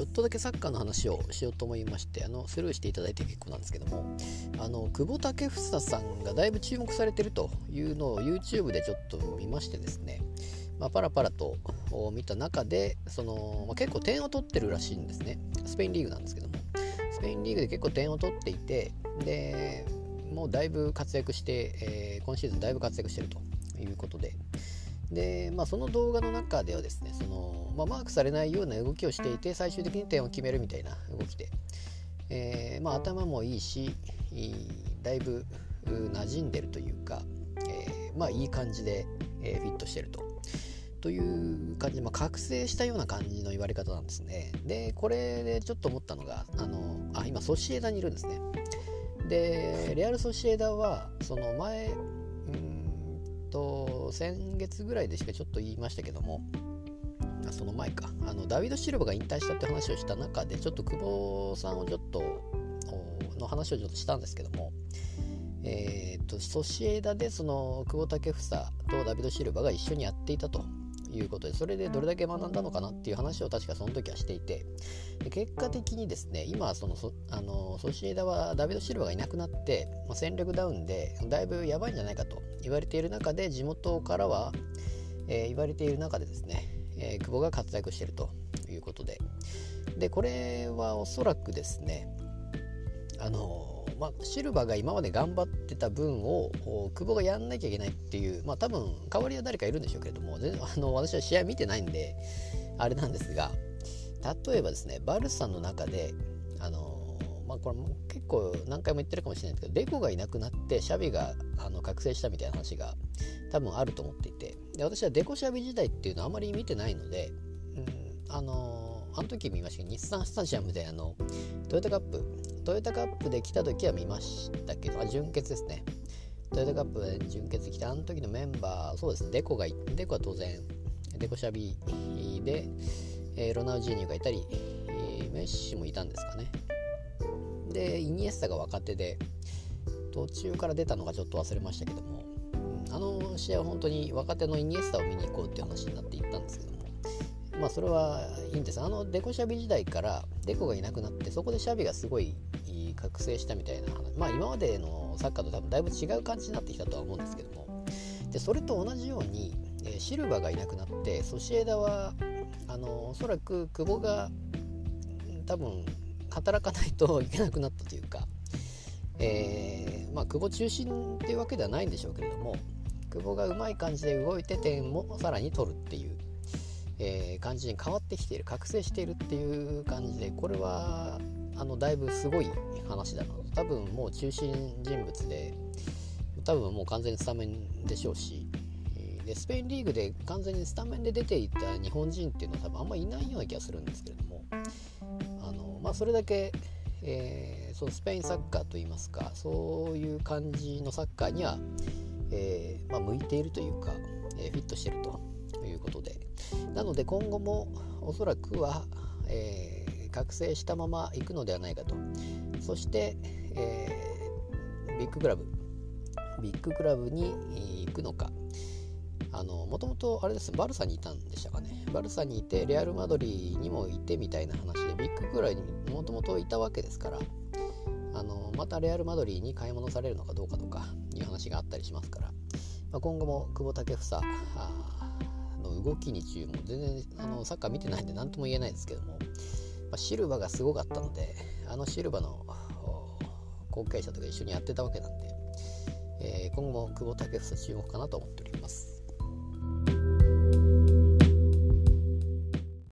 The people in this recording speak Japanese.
ちょっとだけサッカーの話をしようと思いましてあのスルーしていただいて結構なんですけどもあの久保建英さんがだいぶ注目されてるというのを YouTube でちょっと見ましてですね、まあ、パラパラと見た中でその、まあ、結構点を取ってるらしいんですね。スペインリーグなんですけども。スペインリーグで結構点を取っていてでもうだいぶ活躍して、えー、今シーズンだいぶ活躍してるということで。で、まあ、その動画の中ではですねその、まあ、マークされないような動きをしていて最終的に点を決めるみたいな動きで、えー、まあ、頭もいいしだいぶ馴染んでるというか、えー、まあ、いい感じで、えフィットしてると。という感じで、まあ、覚醒したような感じの言われ方なんですね。で、これでちょっと思ったのが、あの、あ、今、ソシエダにいるんですね。で、レアル・ソシエダは、その前、うんと、先月ぐらいでしかちょっと言いましたけども、その前か、あのダビド・シルバが引退したって話をした中で、ちょっと久保さんをちょっと、の話をちょっとしたんですけども、えーと、とソシエダでその久保建英とダビド・シルバが一緒にやっていたと。いうことでそれでどれだけ学んだのかなっていう話を確かその時はしていて結果的にですね今そのそあのソシエダはダビド・シルバがいなくなって、まあ、戦力ダウンでだいぶやばいんじゃないかと言われている中で地元からは、えー、言われている中でですね、えー、久保が活躍しているということで。でこれはおそらくですねあのまあ、シルバーが今まで頑張ってた分を久保がやんなきゃいけないっていう、まあ、多分代わりは誰かいるんでしょうけれども全あの私は試合見てないんであれなんですが例えばですねバルサの中であのまあこれも結構何回も言ってるかもしれないですけどデコがいなくなってシャビがあの覚醒したみたいな話が多分あると思っていてで私はデコシャビ時代っていうのはあまり見てないので、うん、あのあの時見ましたけど日産スタジアムであのトヨタカップトヨタカップで来た時は見ましたけど、あ、準決ですね。トヨタカップで準決来たあの時のメンバー、そうですね、デコが、デコは当然、デコシャビで、えー、ロナウジーニョがいたり、えー、メッシもいたんですかね。で、イニエスタが若手で、途中から出たのがちょっと忘れましたけども、あの試合は本当に若手のイニエスタを見に行こうっていう話になっていったんですけども、まあそれはいいんです。あのデコシャビ時代からデコがいなくなって、そこでシャビがすごい覚醒したみたいな話まあ今までのサッカーと多分だいぶ違う感じになってきたとは思うんですけどもでそれと同じように、え、シルバーがいなくなってソシエダはあのおそらく久保が多分働かないといけなくなったというか、えー、まあ、久保中心っていうわけではないんでしょうけれども久保がうまい感じで動いて点もさらに取るっていう、えー、感じに変わってきている覚醒しているっていう感じでこれはあのだいぶすごい話だな。と多分もう中心人物で多分もう完全にスタメンでしょうしでスペインリーグで完全にスタメンで出ていた日本人っていうのは多分あんまりいないような気がするんですけれどもあの、まあ、それだけ、えー、そのスペインサッカーといいますかそういう感じのサッカーには、えー、まあ、向いているというか、えー、フィットしてると。いうことでなので今後もおそらくは、えー覚醒したまま行くのではないかと。そして、えー、ビッグクラブ。ビッグクラブに行くのか。あのもともとあれです。バルサにいたんでしたかね。バルサにいてレアル・マドリーにもいてみたいな話でビッグクラブにもともといたわけですからあのまたレアル・マドリーに買い物されるのかどうかとかいう話があったりしますから、まあ、今後も久保建英動きに注目全然あのサッカー見てないんで何とも言えないですけどもまあ、シルバーがすごかったのであのシルバーの後継者とか一緒にやってたわけなんで、えー、今後も久保建英注目かなと思っております。